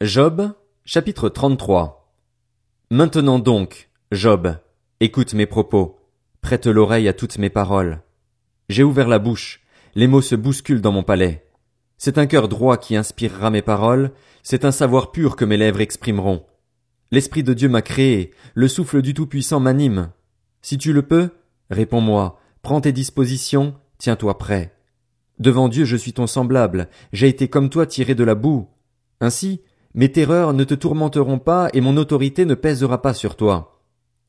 Job, chapitre 33 Maintenant donc, Job, écoute mes propos, prête l'oreille à toutes mes paroles. J'ai ouvert la bouche, les mots se bousculent dans mon palais. C'est un cœur droit qui inspirera mes paroles, c'est un savoir pur que mes lèvres exprimeront. L'Esprit de Dieu m'a créé, le souffle du Tout-Puissant m'anime. Si tu le peux, réponds-moi, prends tes dispositions, tiens-toi prêt. Devant Dieu je suis ton semblable, j'ai été comme toi tiré de la boue. Ainsi, mes terreurs ne te tourmenteront pas et mon autorité ne pèsera pas sur toi.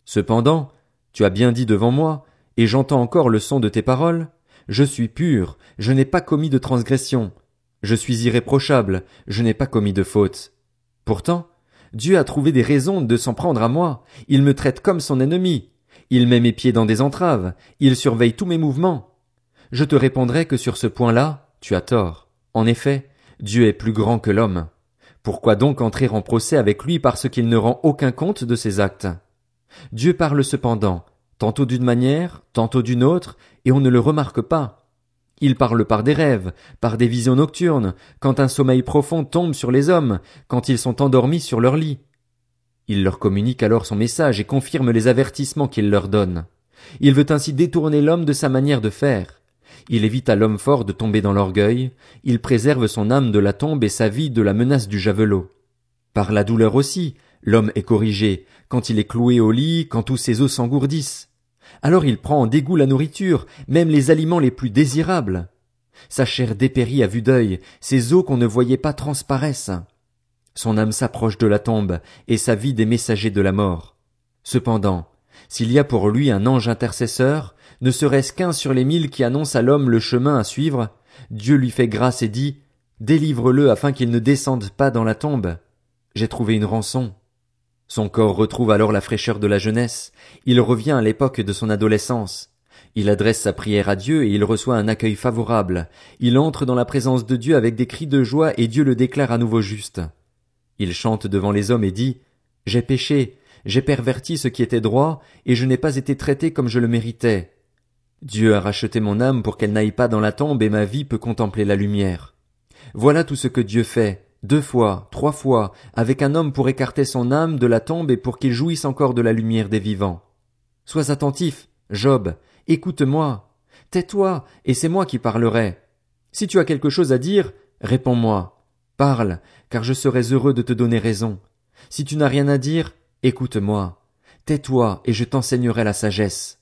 Cependant, tu as bien dit devant moi, et j'entends encore le son de tes paroles. Je suis pur, je n'ai pas commis de transgression. Je suis irréprochable, je n'ai pas commis de faute. Pourtant, Dieu a trouvé des raisons de s'en prendre à moi. Il me traite comme son ennemi. Il met mes pieds dans des entraves. Il surveille tous mes mouvements. Je te répondrai que sur ce point-là, tu as tort. En effet, Dieu est plus grand que l'homme. Pourquoi donc entrer en procès avec lui parce qu'il ne rend aucun compte de ses actes? Dieu parle cependant, tantôt d'une manière, tantôt d'une autre, et on ne le remarque pas. Il parle par des rêves, par des visions nocturnes, quand un sommeil profond tombe sur les hommes, quand ils sont endormis sur leur lit. Il leur communique alors son message et confirme les avertissements qu'il leur donne. Il veut ainsi détourner l'homme de sa manière de faire. Il évite à l'homme fort de tomber dans l'orgueil, il préserve son âme de la tombe et sa vie de la menace du javelot. Par la douleur aussi, l'homme est corrigé, quand il est cloué au lit, quand tous ses os s'engourdissent. Alors il prend en dégoût la nourriture, même les aliments les plus désirables. Sa chair dépérit à vue d'œil, ses os qu'on ne voyait pas transparaissent. Son âme s'approche de la tombe, et sa vie des messagers de la mort. Cependant, s'il y a pour lui un ange intercesseur, ne serait-ce qu'un sur les mille qui annonce à l'homme le chemin à suivre, Dieu lui fait grâce et dit, Délivre-le afin qu'il ne descende pas dans la tombe. J'ai trouvé une rançon. Son corps retrouve alors la fraîcheur de la jeunesse, il revient à l'époque de son adolescence. Il adresse sa prière à Dieu et il reçoit un accueil favorable. Il entre dans la présence de Dieu avec des cris de joie et Dieu le déclare à nouveau juste. Il chante devant les hommes et dit, J'ai péché, j'ai perverti ce qui était droit, et je n'ai pas été traité comme je le méritais. Dieu a racheté mon âme pour qu'elle n'aille pas dans la tombe et ma vie peut contempler la lumière. Voilà tout ce que Dieu fait, deux fois, trois fois, avec un homme pour écarter son âme de la tombe et pour qu'il jouisse encore de la lumière des vivants. Sois attentif, Job, écoute-moi. Tais-toi, et c'est moi qui parlerai. Si tu as quelque chose à dire, réponds-moi. Parle, car je serai heureux de te donner raison. Si tu n'as rien à dire, écoute-moi. Tais-toi, et je t'enseignerai la sagesse.